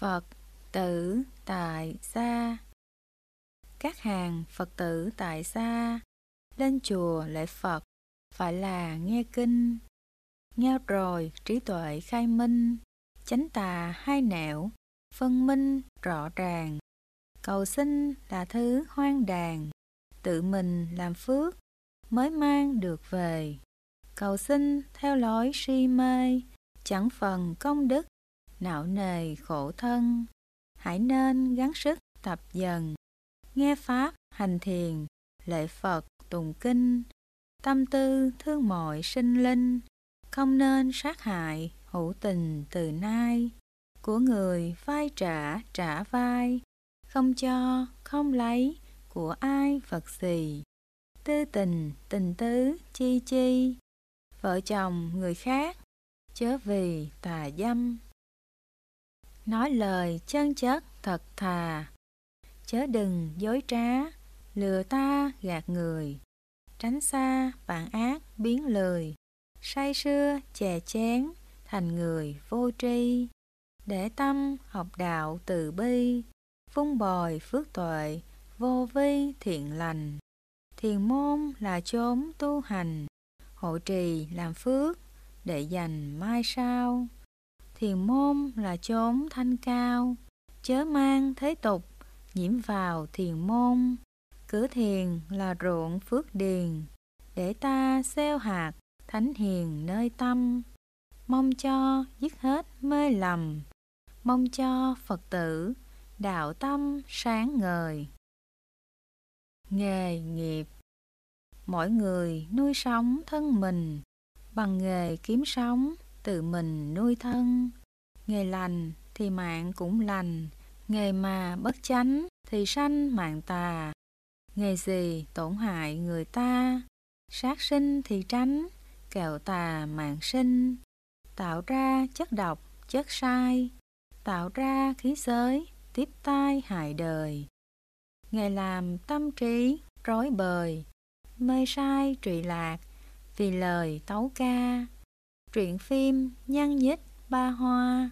Phật tử tại gia Các hàng Phật tử tại gia Lên chùa lễ Phật Phải là nghe kinh. Nghe rồi trí tuệ khai minh, Chánh tà hai nẻo, Phân minh rõ ràng. Cầu sinh là thứ hoang đàn Tự mình làm phước Mới mang được về. Cầu sinh theo lối si mê, Chẳng phần công đức não nề khổ thân. Hãy nên gắng sức tập dần. Nghe pháp hành thiền lệ phật tùng kinh. Tâm tư thương mọi sinh linh. Không nên sát hại hữu tình từ nay. Của người vai trả trả vai. Không cho, không lấy của ai vật gì tư tình tình tứ, chi chi. Vợ chồng người khác, chớ vì tà dâm nói lời chân chất thật thà. Chớ đừng dối trá, lừa ta gạt người. Tránh xa bạn ác biến lười say sưa, chè chén, thành người vô tri. Để tâm học đạo từ bi vun bồi phước tuệ, vô vi thiện lành. Thiền môn là chốn tu hành, hộ trì làm phước để dành mai sau thiền môn là chốn thanh cao, chớ mang thế tục, nhiễm vào thiền môn. Cửa thiền là ruộng phước điền, để ta gieo hạt, thánh hiền nơi tâm. Mong cho dứt hết mê lầm, mong cho phật tử đạo tâm sáng ngời. Nghề nghiệp. Mỗi người nuôi sống thân mình bằng nghề kiếm sống tự mình nuôi thân. Nghề lành thì mạng cũng lành, nghề mà bất chánh thì sanh mạng tà. Nghề gì tổn hại người ta, sát sinh thì tránh, kẹo tà mạng sinh. Tạo ra chất độc, chất sai, tạo ra khí giới, tiếp tai hại đời. Nghề làm tâm trí, rối bời, mê sai trụy lạc, vì lời tấu ca truyện phim nhăn nhít ba hoa,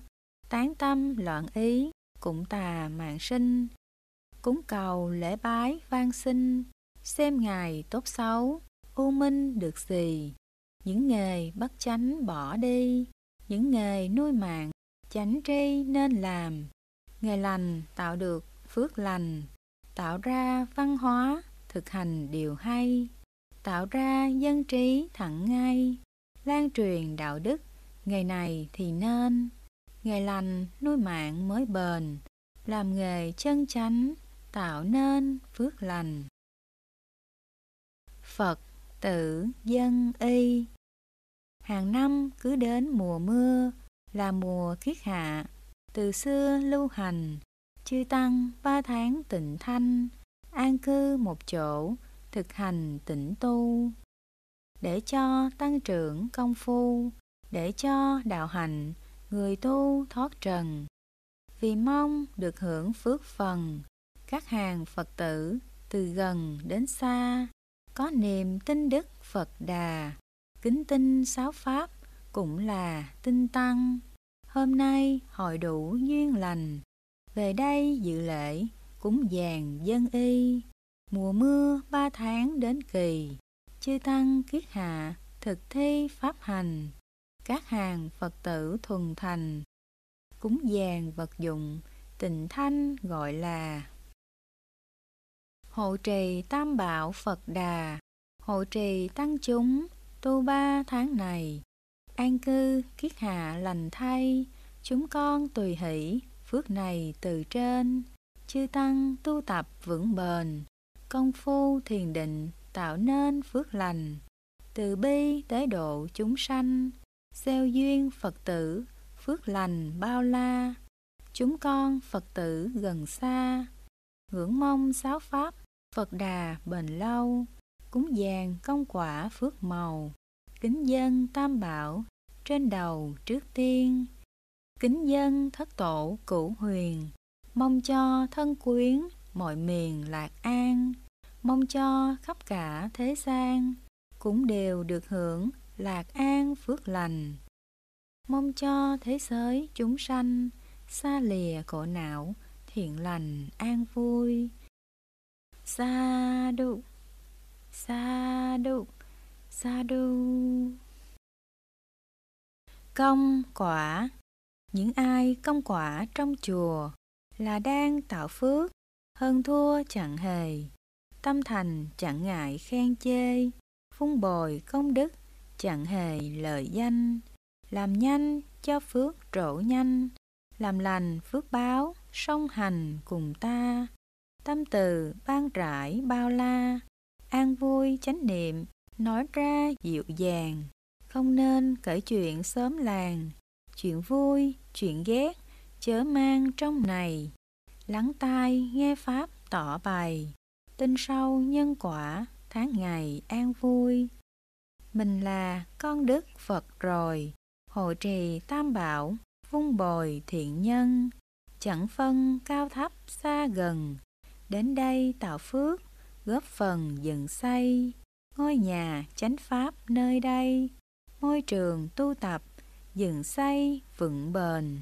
tán tâm loạn ý, cũng tà mạng sinh, cúng cầu lễ bái van sinh, xem ngài tốt xấu, u minh được gì những nghề bất chánh bỏ đi, những nghề nuôi mạng chánh tri nên làm, nghề lành tạo được phước lành, tạo ra văn hóa thực hành điều hay, tạo ra dân trí thẳng ngay lan truyền đạo đức, ngày này thì nên. Nghề lành, nuôi mạng mới bền, làm nghề chân chánh, tạo nên phước lành. Phật tử dân y. Hàng năm cứ đến mùa mưa, là mùa kiết hạ, từ xưa lưu hành, chư tăng ba tháng tịnh thanh, an cư một chỗ, thực hành tịnh tu để cho tăng trưởng công phu, để cho đạo hành người tu thoát trần. Vì mong được hưởng phước phần, các hàng phật tử từ gần đến xa có niềm tin đức phật đà, kính tin sáu pháp cũng là tinh tăng. Hôm nay hội đủ duyên lành, về đây dự lễ cúng dàn dân y. Mùa mưa ba tháng đến kỳ chư tăng kiết hạ thực thi pháp hành. Các hàng Phật tử thuần thành, cúng dàn vật dụng, tịnh thanh gọi là. Hộ trì tam bảo Phật Đà, hộ trì tăng chúng, tu ba tháng này, an cư kiết hạ lành thay, chúng con tùy hỷ, phước này từ trên, chư tăng tu tập vững bền, công phu thiền định tạo nên phước lành, từ bi tới độ chúng sanh, gieo duyên Phật tử, phước lành bao la. Chúng con Phật tử gần xa, ngưỡng mong sáu pháp, Phật đà bền lâu, cúng dàn công quả phước màu, kính dân tam bảo, trên đầu trước tiên. Kính dân thất tổ cửu huyền, mong cho thân quyến, mọi miền lạc an, mong cho khắp cả thế gian, cũng đều được hưởng lạc an phước lành mong cho thế giới chúng sanh xa lìa khổ não, thiện lành, an vui. Sa đu, sa đu, sa đu. Công quả Những ai công quả trong chùa là đang tạo phước, hơn thua chẳng hề. Tâm thành chẳng ngại khen chê, phung bồi công đức chẳng hề lợi danh. Làm nhanh cho phước trổ nhanh, làm lành phước báo, song hành cùng ta. Tâm từ ban rải bao la, an vui chánh niệm, nói ra dịu dàng. Không nên kể chuyện sớm làng, chuyện vui, chuyện ghét, chớ mang trong này. Lắng tai nghe Pháp tỏ bày, tin sâu nhân quả, tháng ngày an vui. Mình là con đức Phật rồi, hộ trì tam bảo, vung bồi thiện nhân, chẳng phân cao thấp xa gần, đến đây tạo phước, góp phần dựng xây, ngôi nhà chánh pháp nơi đây, môi trường tu tập, dựng xây vững bền.